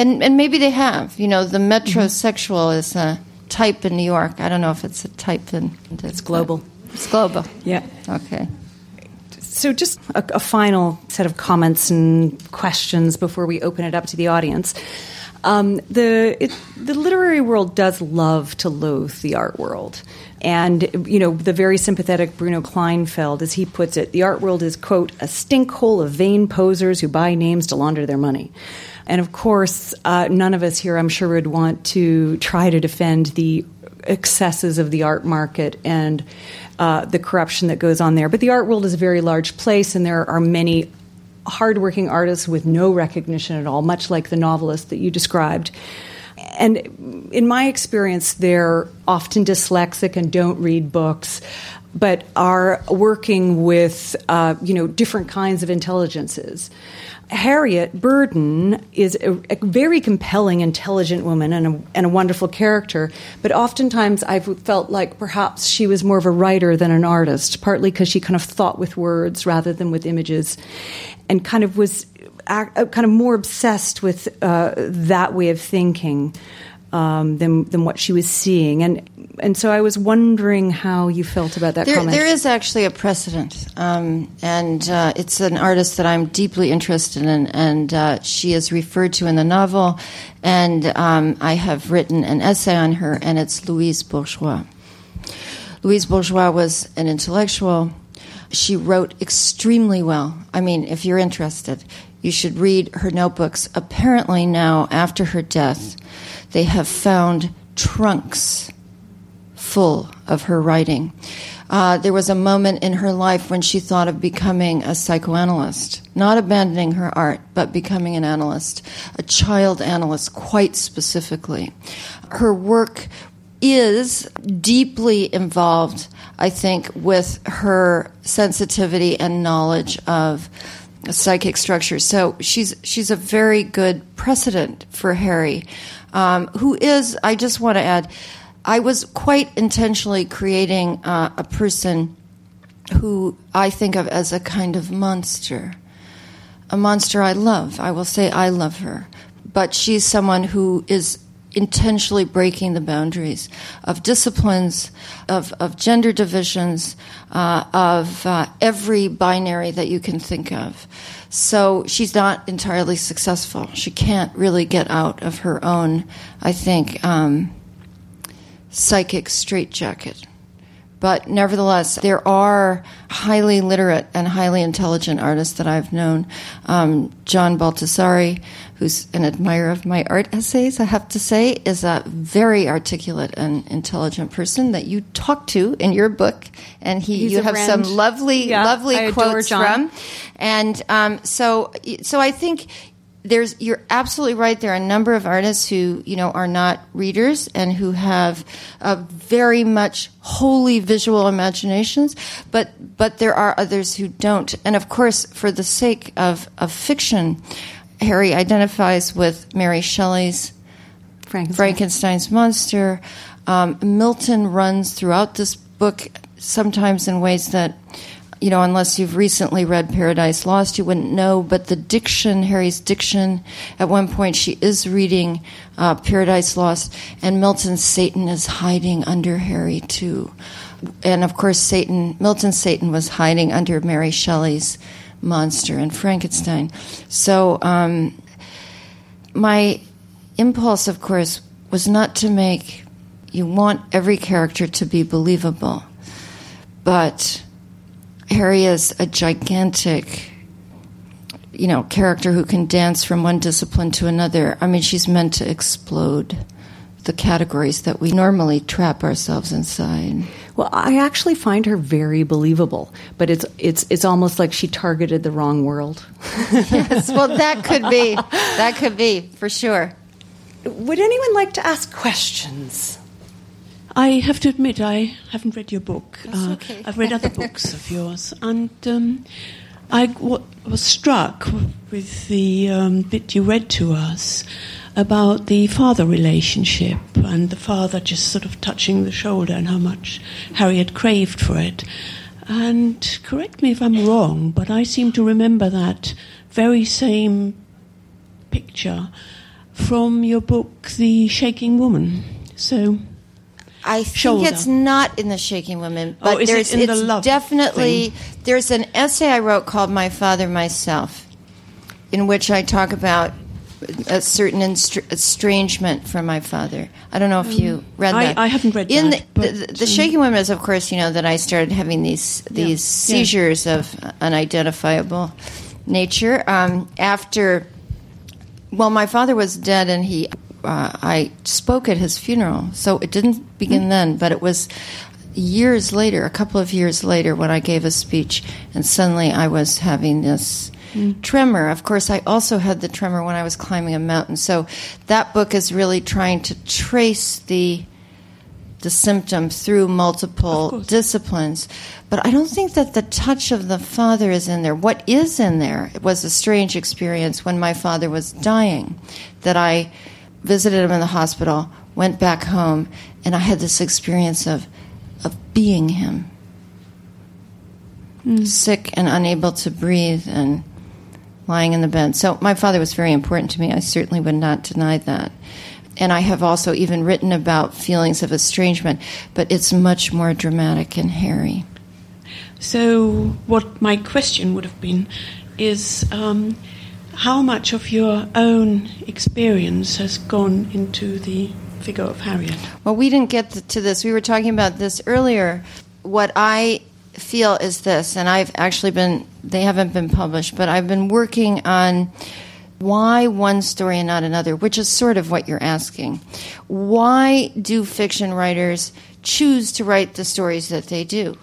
and and maybe they have. You know, the mm-hmm. metrosexual is a type in New York. I don't know if it's a type in. It's global. It's global. Yeah. Okay. So, just a, a, final set of comments and questions before we open it up to the audience. Um, the it, the literary world does love to loathe the art world, and you know the very sympathetic Bruno Kleinfeld, as he puts it, the art world is quote a stinkhole of vain posers who buy names to launder their money. And of course, uh, none of us here, I'm sure, would want to try to defend the excesses of the art market and uh, the corruption that goes on there. But the art world is a very large place, and there are many hardworking artists with no recognition at all, much like the novelist that you described. And in my experience, they're often dyslexic and don't read books, but are working with uh, you know different kinds of intelligences. Harriet Burden is a, a, very compelling, intelligent woman and a, and a wonderful character, but oftentimes I've felt like perhaps she was more of a writer than an artist, partly because she kind of thought with words rather than with images, and kind of was act, uh, kind of more obsessed with uh, that way of thinking um, than than what she was seeing, and and so I was wondering how you felt about that there, comment. There is actually a precedent, um, and uh, it's an artist that I'm deeply interested in, and uh, she is referred to in the novel, and um, I have written an essay on her, and it's Louise Bourgeois. Louise Bourgeois was an intellectual. She wrote extremely well. I mean, if you're interested, you should read her notebooks. Apparently, now, after her death, they have found trunks full of her writing. Uh, there was a moment in her life when she thought of becoming a psychoanalyst, not abandoning her art, but becoming an analyst, a child analyst, quite specifically. Her work is deeply involved, I think, with her sensitivity and knowledge of psychic structures. So she's she's a very good precedent for Harry, um, who is. I just want to add I was quite intentionally creating uh, a person who I think of as a kind of monster. A monster I love. I will say I love her. But she's someone who is intentionally breaking the boundaries of disciplines, of, of gender divisions, uh, of uh, every binary that you can think of. So she's not entirely successful. She can't really get out of her own, I think, um, psychic straitjacket. But nevertheless, there are highly literate and highly intelligent artists that I've known. Um, John Baldessari, who's an admirer of my art essays, I have to say, is a very articulate and intelligent person that you talk to in your book, and he He's you have friend. some lovely, yeah, lovely quotes from. And um, so, so I think there's you're absolutely right. There are a number of artists who you know are not readers and who have uh, very much wholly visual imaginations, but but there are others who don't. And of course, for the sake of of fiction, Harry identifies with Mary Shelley's Frankenstein. Frankenstein's monster. Um, Milton runs throughout this book, sometimes in ways that you know, unless you've recently read Paradise Lost, you wouldn't know. But the diction, Harry's diction, at one point she is reading uh, Paradise Lost, and Milton's Satan is hiding under Harry too. And of course, Satan, Milton's Satan was hiding under Mary Shelley's monster and Frankenstein. So, um, my impulse, of course, was not to make you want every character to be believable, but Harry is a gigantic, you know, character who can dance from one discipline to another. I mean, she's meant to explode the categories that we normally trap ourselves inside. Well, I actually find her very believable, but it's it's it's almost like she targeted the wrong world. yes, well, that could be. That could be for sure. Would anyone like to ask questions? I have to admit, I haven't read your book. Uh, okay. I've read other books of yours, and um, I w- was struck with the um, bit you read to us about the father relationship and the father just sort of touching the shoulder and how much Harry had craved for it. And correct me if I'm wrong, but I seem to remember that very same picture from your book, The Shaking Woman. So I think shoulder. it's not in the Shaking Woman, Oh, but it there's the it's love definitely thing? there's an essay I wrote called "My Father Myself," in which I talk about a certain estrangement from my father. I don't know if you read Um, I- that. I haven't read in that, The, the, the um, Shaking Woman is, of course, you know that I started having these these Yeah. seizures of unidentifiable nature um, after. Well, my father was dead, and he. Uh, I spoke at his funeral, so it didn't begin then, but it was years later, a couple of years later, when I gave a speech, and suddenly I was having this Mm. tremor. Of course, I also had the tremor when I was climbing a mountain. So that book is really trying to trace the the symptom through multiple disciplines. But I don't think that the touch of the father is in there. What is in there it was a strange experience when my father was dying, that I visited him in the hospital, went back home, and I had this experience of of being him. Mm. Sick and unable to breathe and lying in the bed. So my father was very important to me. I certainly would not deny that. And I have also even written about feelings of estrangement, but it's much more dramatic in Harry. So, what my question would have been is um, how much of your own experience has gone into the figure of Harriet? Well, we didn't get to this. We were talking about this earlier. What I feel is this, and I've actually been, they haven't been published, but I've been working on why one story and not another, which is sort of what you're asking. Why do fiction writers choose to write the stories that they do?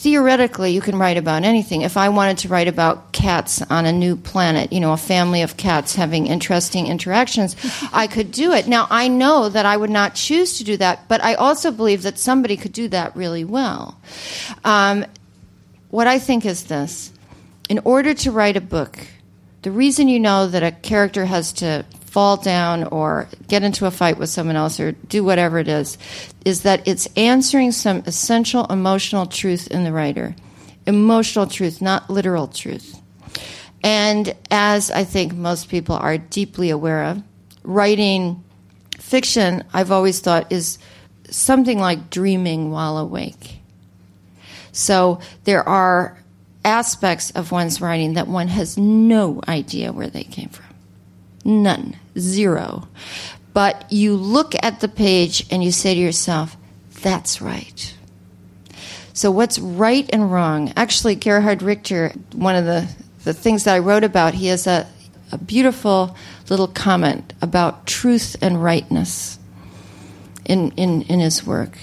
Theoretically, you can write about anything. If I wanted to write about cats on a new planet, you know, a family of cats having interesting interactions, I could do it. Now, I know that I would not choose to do that, but I also believe that somebody could do that really well. Um, what I think is this in order to write a book, the reason you know that a character has to fall down or get into a fight with someone else or do whatever it is is that it's answering some essential emotional truth in the writer. Emotional truth, not literal truth. And as I think most people are deeply aware of, writing fiction, I've always thought, is something like dreaming while awake. So there are aspects of one's writing that one has no idea where they came from. None. Zero. But you look at the page and you say to yourself, that's right. So what's right and wrong? Actually, Gerhard Richter, one of the, the things that I wrote about, he has a, a beautiful little comment about truth and rightness in, in, in his work.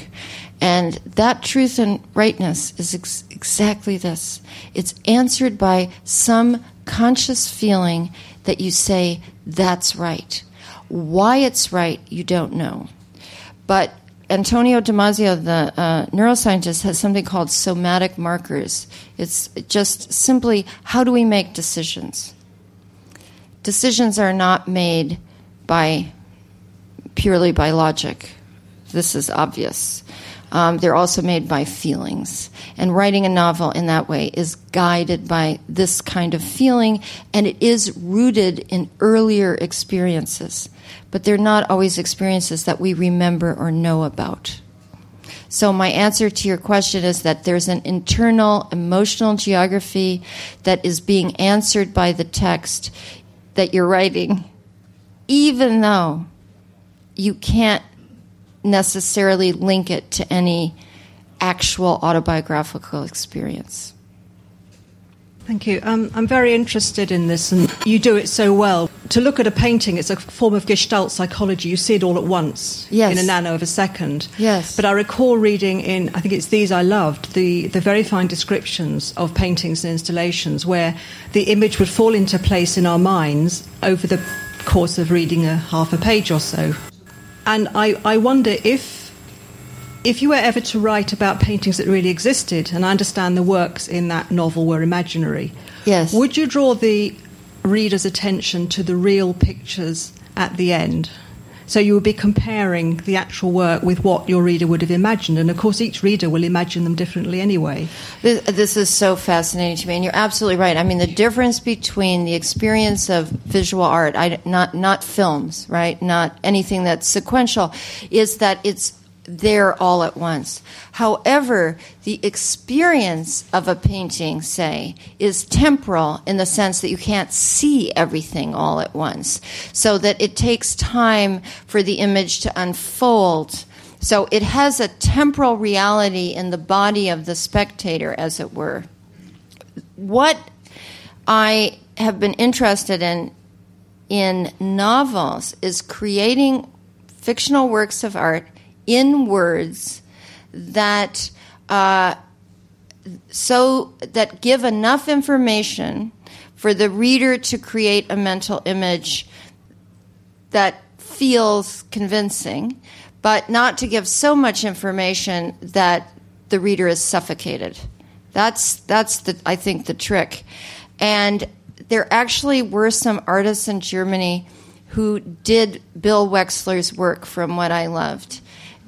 And that truth and rightness is ex- exactly this it's answered by some conscious feeling that you say, that's right. Why it's right, you don't know. But Antonio Damasio, the uh, neuroscientist, has something called somatic markers. It's just simply how do we make decisions? Decisions are not made by purely by logic. This is obvious. Um, they're also made by feelings. And writing a novel in that way is guided by this kind of feeling, and it is rooted in earlier experiences. But they're not always experiences that we remember or know about. So, my answer to your question is that there's an internal emotional geography that is being answered by the text that you're writing, even though you can't necessarily link it to any actual autobiographical experience. Thank you. Um, I'm very interested in this, and you do it so well. To look at a painting, it's a form of gestalt psychology. You see it all at once yes. in a nano of a second. Yes. But I recall reading in, I think it's These I Loved, the, the very fine descriptions of paintings and installations where the image would fall into place in our minds over the course of reading a half a page or so. And I, I wonder if if you were ever to write about paintings that really existed, and I understand the works in that novel were imaginary, yes, would you draw the reader's attention to the real pictures at the end? So you would be comparing the actual work with what your reader would have imagined. And of course, each reader will imagine them differently anyway. This, this, is so fascinating to me. And you're absolutely right. I mean, the difference between the experience of visual art, I, not, not films, right? Not anything that's sequential, is that it's there all at once. However, the experience of a painting, say, is temporal in the sense that you can't see everything all at once. So that it takes time for the image to unfold. So it has a temporal reality in the body of the spectator, as it were. What I have been interested in in novels is creating fictional works of art in words that uh, so that give enough information for the reader to create a mental image that feels convincing, but not to give so much information that the reader is suffocated. That's that's the I think the trick. And there actually were some artists in Germany who did Bill Wechsler's work from what I loved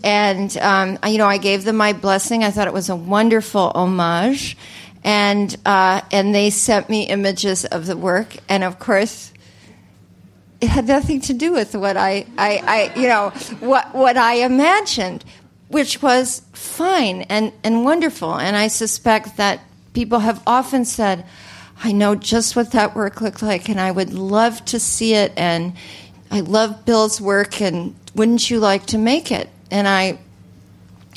and um, you know, I gave them my blessing. I thought it was a wonderful homage, and uh, and they sent me images of the work, and of course, it had nothing to do with what I, I, I you know, what what I imagined, which was fine and and wonderful. And I suspect that people have often said, "I know just what that work looked like, and I would love to see it." And I love Bill's work, and wouldn't you like to make it? And I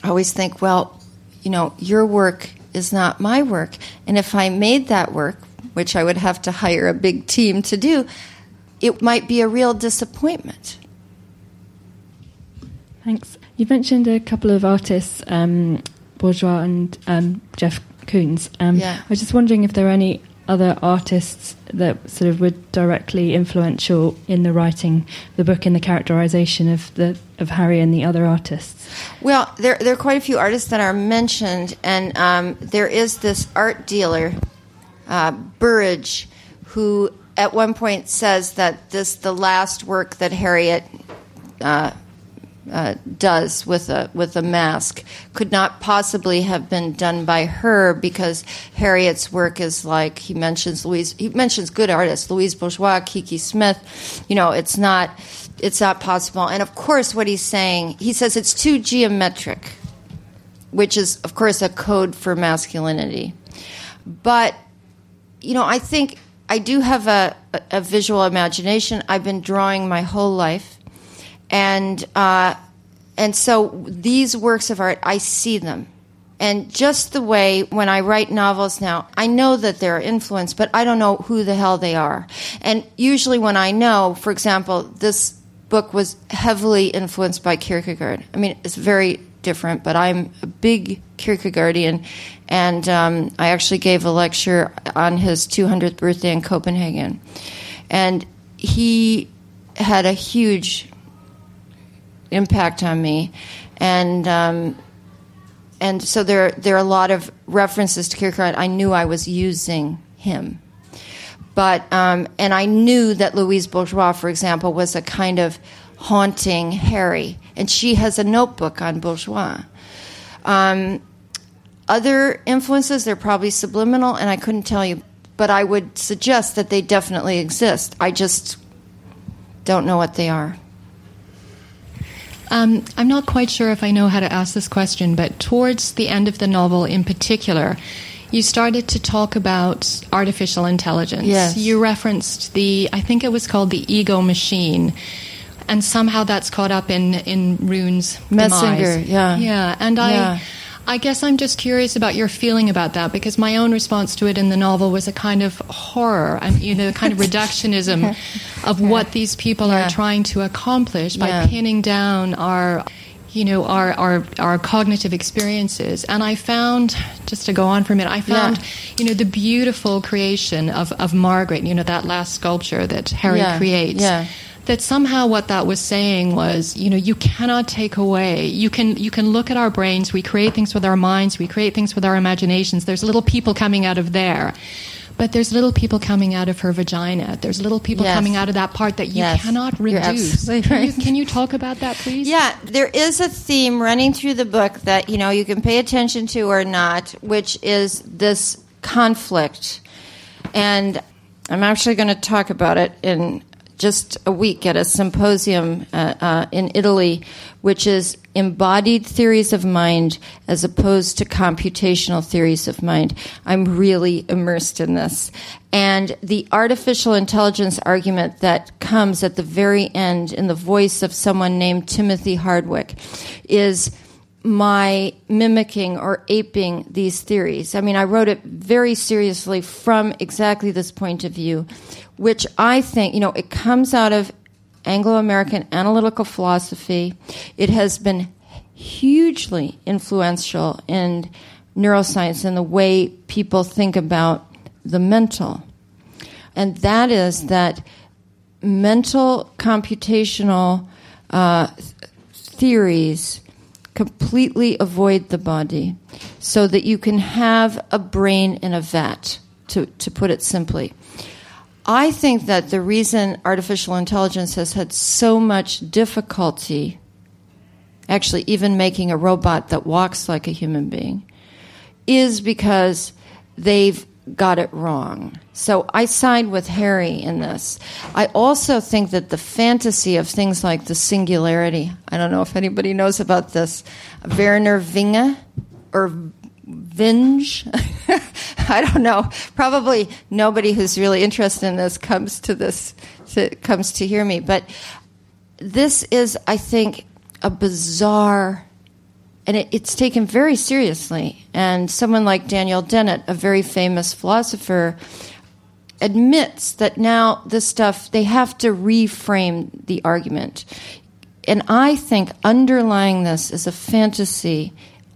always think, well, you know, your work is not my work. And if I made that work, which I would have to hire a big team to do, it might be a real disappointment. Thanks. You mentioned a couple of artists, um, Bourgeois and um, Jeff Koons. Um, yeah. I was just wondering if there are any other artists that sort of were directly influential in the writing the book and the characterization of the of Harry and the other artists? Well, there there are quite a few artists that are mentioned, and um, there is this art dealer, uh, Burrage, who at one point says that this the last work that Harriet uh, uh, does with a with a mask could not possibly have been done by her because Harriet's work is like he mentions Louise he mentions good artists Louise Bourgeois Kiki Smith. You know it's not it's not possible. And of course what he's saying he says it's too geometric which is of course a code for masculinity. But you know I think I do have a, a visual imagination. I've been drawing my whole life and uh, and so these works of art, I see them. And just the way when I write novels now, I know that they're influenced, but I don't know who the hell they are. And usually when I know, for example, this book was heavily influenced by Kierkegaard. I mean, it's very different, but I'm a big Kierkegaardian, and um, I actually gave a lecture on his 200th birthday in Copenhagen. And he had a huge impact on me, and um, and so there there are a lot of references to Kierkegaard. I knew I was using him, but um, and I knew that Louise Bourgeois, for example, was a kind of haunting Harry, and she has a notebook on Bourgeois. Um, other influences, they're probably subliminal, and I couldn't tell you, but I would suggest that they definitely exist. I just don't know what they are. Um, I'm not quite sure if I know how to ask this question, but towards the end of the novel in particular, you started to talk about artificial intelligence. Yes. You referenced the, I think it was called the ego machine. And somehow that's caught up in, in Rune's Messenger, demise. yeah. Yeah. And I. Yeah. I guess I'm just curious about your feeling about that because my own response to it in the novel was a kind of horror, I mean, you know, the kind of reductionism of what these people Yeah. are trying to accomplish by Yeah. pinning down our you know our, our our cognitive experiences and i found just to go on for a minute i found Yeah. you know the beautiful creation of, of margaret you know that last sculpture that harry Yeah. creates Yeah. That somehow what that was saying was you know you cannot take away. You can you can look at our brains. We create things with our minds. We create things with our imaginations. There's little people coming out of there. But there's little people coming out of her vagina. There's little people Yes. coming out of that part that you Yes. cannot reduce. absolutely can, you, can you talk about that please? Yeah, there is a theme running through the book that you know you can pay attention to or not, which is this conflict. And I'm actually going to talk about it in just a week at a symposium uh, uh, in Italy, which is embodied theories of mind as opposed to computational theories of mind. I'm really immersed in this. And the artificial intelligence argument that comes at the very end in the voice of someone named Timothy Hardwick is my mimicking or aping these theories. I mean, I wrote it very seriously from exactly this point of view, which I think, you know, it comes out of Anglo American analytical philosophy. It has been hugely influential in neuroscience and the way people think about the mental. And that is that mental computational uh, th- theories completely avoid the body so that you can have a brain in a vat, to, to put it simply. I think that the reason artificial intelligence has had so much difficulty, actually, even making a robot that walks like a human being, is because they've got it wrong. So I side with Harry in this. I also think that the fantasy of things like the singularity, I don't know if anybody knows about this, Vernor Vinge or Vinge. I don't know. Probably nobody who's really interested in this comes to this to, comes to hear me. But this is, I think, a bizarre, and it, it's taken very seriously. And someone like Daniel Dennett, a very famous philosopher, admits that now this stuff they have to reframe the argument. And I think underlying this is a fantasy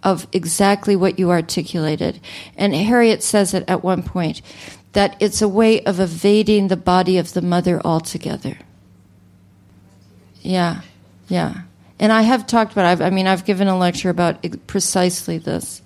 of exactly what you articulated. And Harriet says it at one point that it's a way of evading the body of the mother altogether. Yeah, yeah. And I have talked about. I've, I mean, I've given a lecture about precisely this.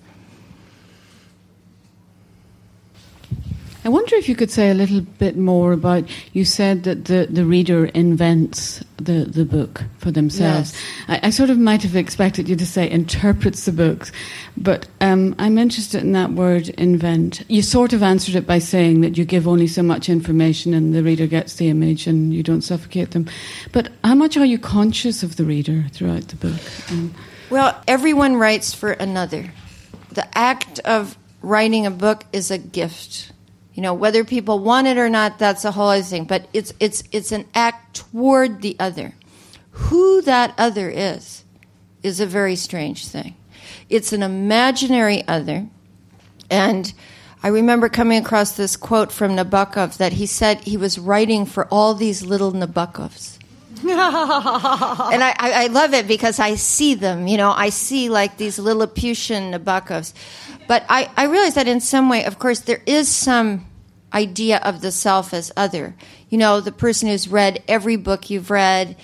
I wonder if you could say a little bit more about. You said that the, the reader invents the, the book for themselves. I, I sort of might have expected you to say interprets the books, but um, I'm interested in that word invent. You sort of answered it by saying that you give only so much information and the reader gets the image and you don't suffocate them. But how much are you conscious of the reader throughout the book? Um, Well, everyone writes for another. The act of writing a book is a gift. You know, whether people want it or not, that's a whole other thing. But it's it's it's an act toward the other. Who that other is is a very strange thing. It's an imaginary other. And I remember coming across this quote from Nabokov that he said he was writing for all these little Nabokovs. and I, I, I love it because I see them. You know, I see like these Lilliputian Nabokovs. But I, I realize that in some way, of course, there is some idea of the self as other. You know, the person who's read every book you've read,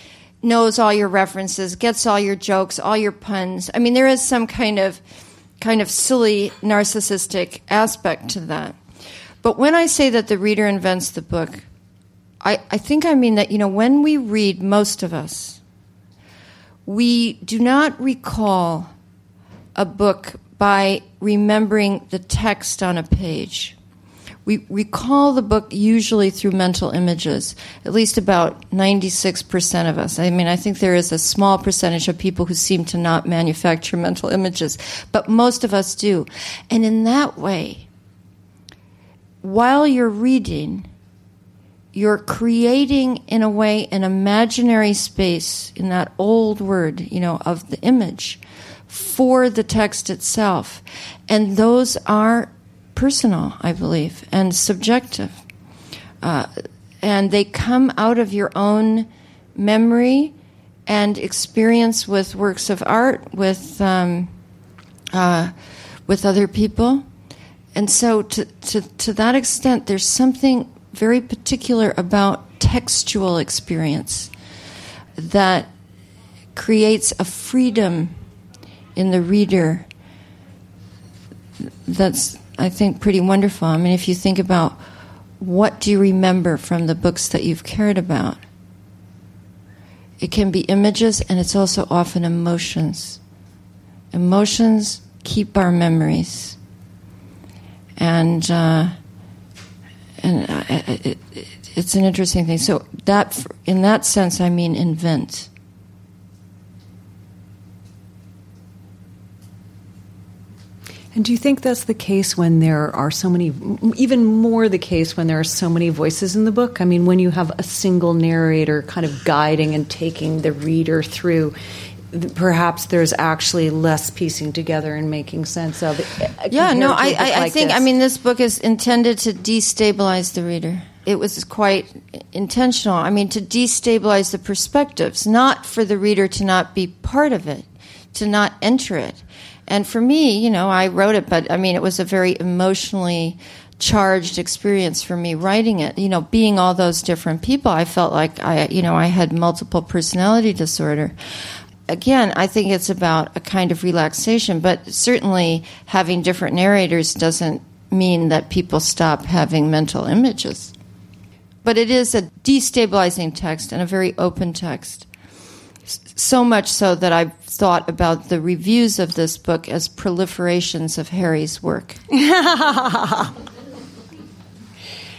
knows all your references, gets all your jokes, all your puns. I mean, there is some kind of kind of silly narcissistic aspect to that. But when I say that the reader invents the book, I, I think I mean that, you know, when we read, most of us, we do not recall a book by remembering the text on a page. We recall the book usually through mental images, at least about 96% of us. I mean, I think there is a small percentage of people who seem to not manufacture mental images, but most of us do. And in that way, while you're reading, you're creating, in a way, an imaginary space in that old word, you know, of the image for the text itself. And those are personal, I believe, and subjective. Uh, and they come out of your own memory and experience with works of art, with um, uh, with other people, and so to, to to that extent, there's something very particular about textual experience that creates a freedom in the reader that's I think, pretty wonderful. I mean, if you think about what do you remember from the books that you've cared about, it can be images and it's also often emotions. Emotions keep our memories. And, uh, and uh, it, it, it's an interesting thing. So that, in that sense, I mean invent. And do you think that's the case when there are so many, even more the case when there are so many voices in the book? I mean, when you have a single narrator kind of guiding and taking the reader through, perhaps there's actually less piecing together and making sense of. Uh, yeah, no, I, I, I think, this. I mean, this book is intended to destabilize the reader. It was quite intentional. I mean, to destabilize the perspectives, not for the reader to not be part of it, to not enter it and for me, you know, I wrote it, but I mean, it was a very emotionally charged experience for me writing it. You know, being all those different people, I felt like I, you know, I had multiple personality disorder. Again, I think it's about a kind of relaxation, but certainly having different narrators doesn't mean that people stop having mental images. But it is a destabilizing text and a very open text so much so that I've thought about the reviews of this book as proliferations of Harry's work.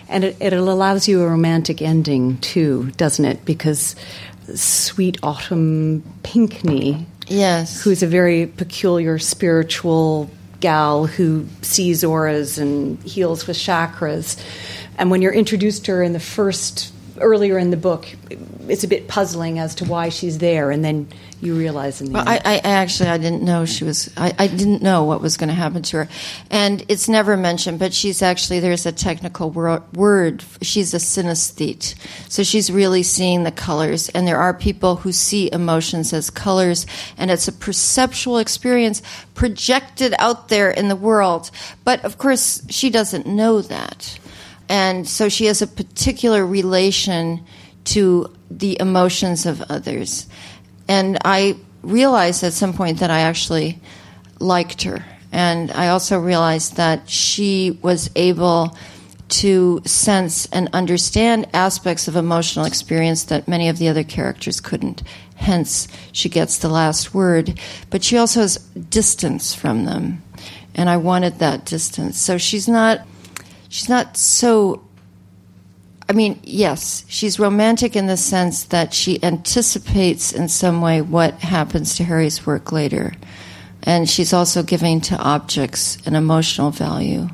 and it, it, allows you a romantic ending too, doesn't it? Because sweet autumn Pinkney, yes, who's a very peculiar spiritual gal who sees auras and heals with chakras, and when you're introduced to her in the first earlier in the book, it's a bit puzzling as to why she's there, and then you realize in the well. I, I, actually I didn't know she was. I, I didn't know what was going to happen to her, and it's never mentioned. But she's actually there's a technical wor- word. She's a synesthete, so she's really seeing the colors. And there are people who see emotions as colors, and it's a perceptual experience projected out there in the world. But of course, she doesn't know that and so she has a particular relation to the emotions of others. And I realized at some point that I actually liked her. And I also realized that she was able to sense and understand aspects of emotional experience that many of the other characters couldn't. Hence, she gets the last word. But she also has distance from them. And I wanted that distance. So she's not she's not so I mean, yes, she's romantic in the sense that she anticipates in some way what happens to Harry's work later. And she's also giving to objects an emotional value.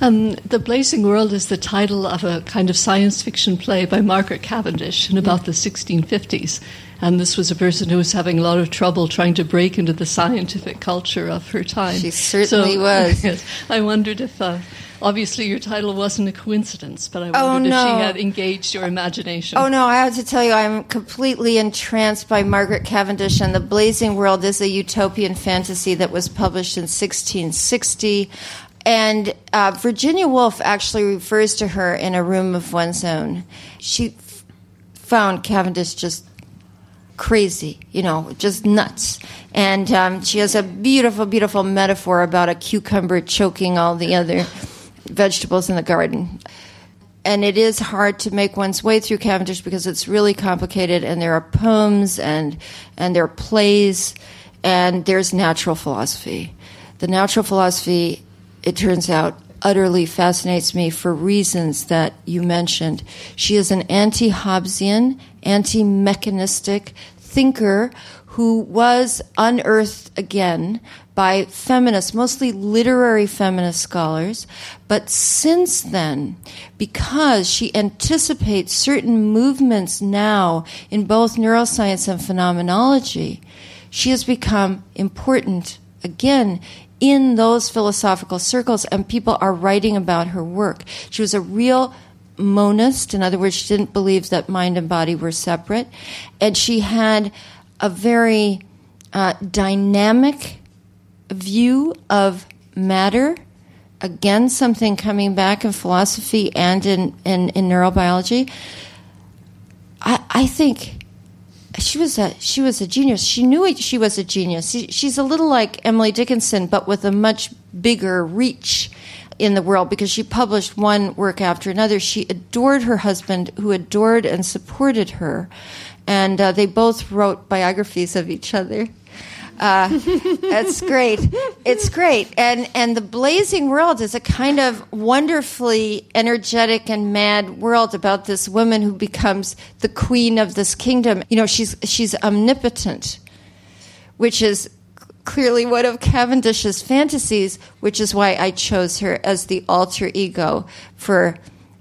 Um, the Blazing World is the title of a kind of science fiction play by Margaret Cavendish in about the 1650s. And this was a person who was having a lot of trouble trying to break into the scientific culture of her time. She certainly so, was. I wondered if. Uh, obviously, your title wasn't a coincidence, but I wondered oh, no. if she had engaged your imagination. Oh, no, I have to tell you, I'm completely entranced by Margaret Cavendish, and The Blazing World is a utopian fantasy that was published in 1660 And uh, Virginia Woolf actually refers to her in a room of one's own. She f- found Cavendish just crazy, you know, just nuts. And um, she has a beautiful, beautiful metaphor about a cucumber choking all the other vegetables in the garden. And it is hard to make one's way through Cavendish because it's really complicated, and there are poems and and there are plays, and there's natural philosophy. The natural philosophy, it turns out, utterly fascinates me for reasons that you mentioned. She is an anti Hobbesian, anti mechanistic thinker who was unearthed again by feminists, mostly literary feminist scholars. But since then, because she anticipates certain movements now in both neuroscience and phenomenology, she has become important again in those philosophical circles, and people are writing about her work. She was a real monist. In other words, she didn't believe that mind and body were separate. And she had a very uh, dynamic view of matter. Again, something coming back in philosophy and in, in, in neurobiology. I, I think she was a she was a genius. She knew it, she was a genius. She, she's a little like Emily Dickinson, but with a much bigger reach in the world because she published one work after another. She adored her husband, who adored and supported her, and uh, they both wrote biographies of each other. Uh, that's great. It's great. And and the blazing world is a kind of wonderfully energetic and mad world about this woman who becomes the queen of this kingdom. You know, she's she's omnipotent, which is clearly one of Cavendish's fantasies, which is why I chose her as the alter ego for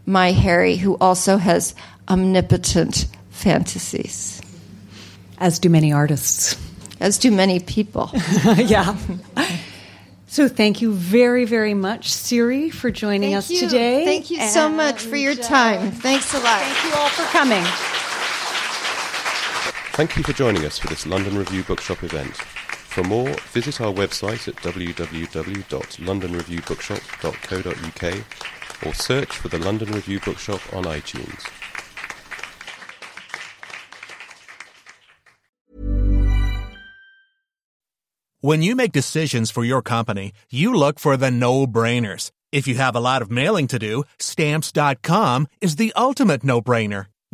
my Harry, who also has omnipotent fantasies. As do many artists as do many people. yeah. So thank you very, very much, Siri, for joining thank us you. today. Thank you so much for your time. Thanks a lot. Thank you all for coming. Thank you for joining us for this London Review Bookshop event. For more, visit our website at www.londonreviewbookshop.co.uk or search for the London Review Bookshop on iTunes. When you make decisions for your company, you look for the no-brainers. If you have a lot of mailing to do, stamps.com is the ultimate no-brainer.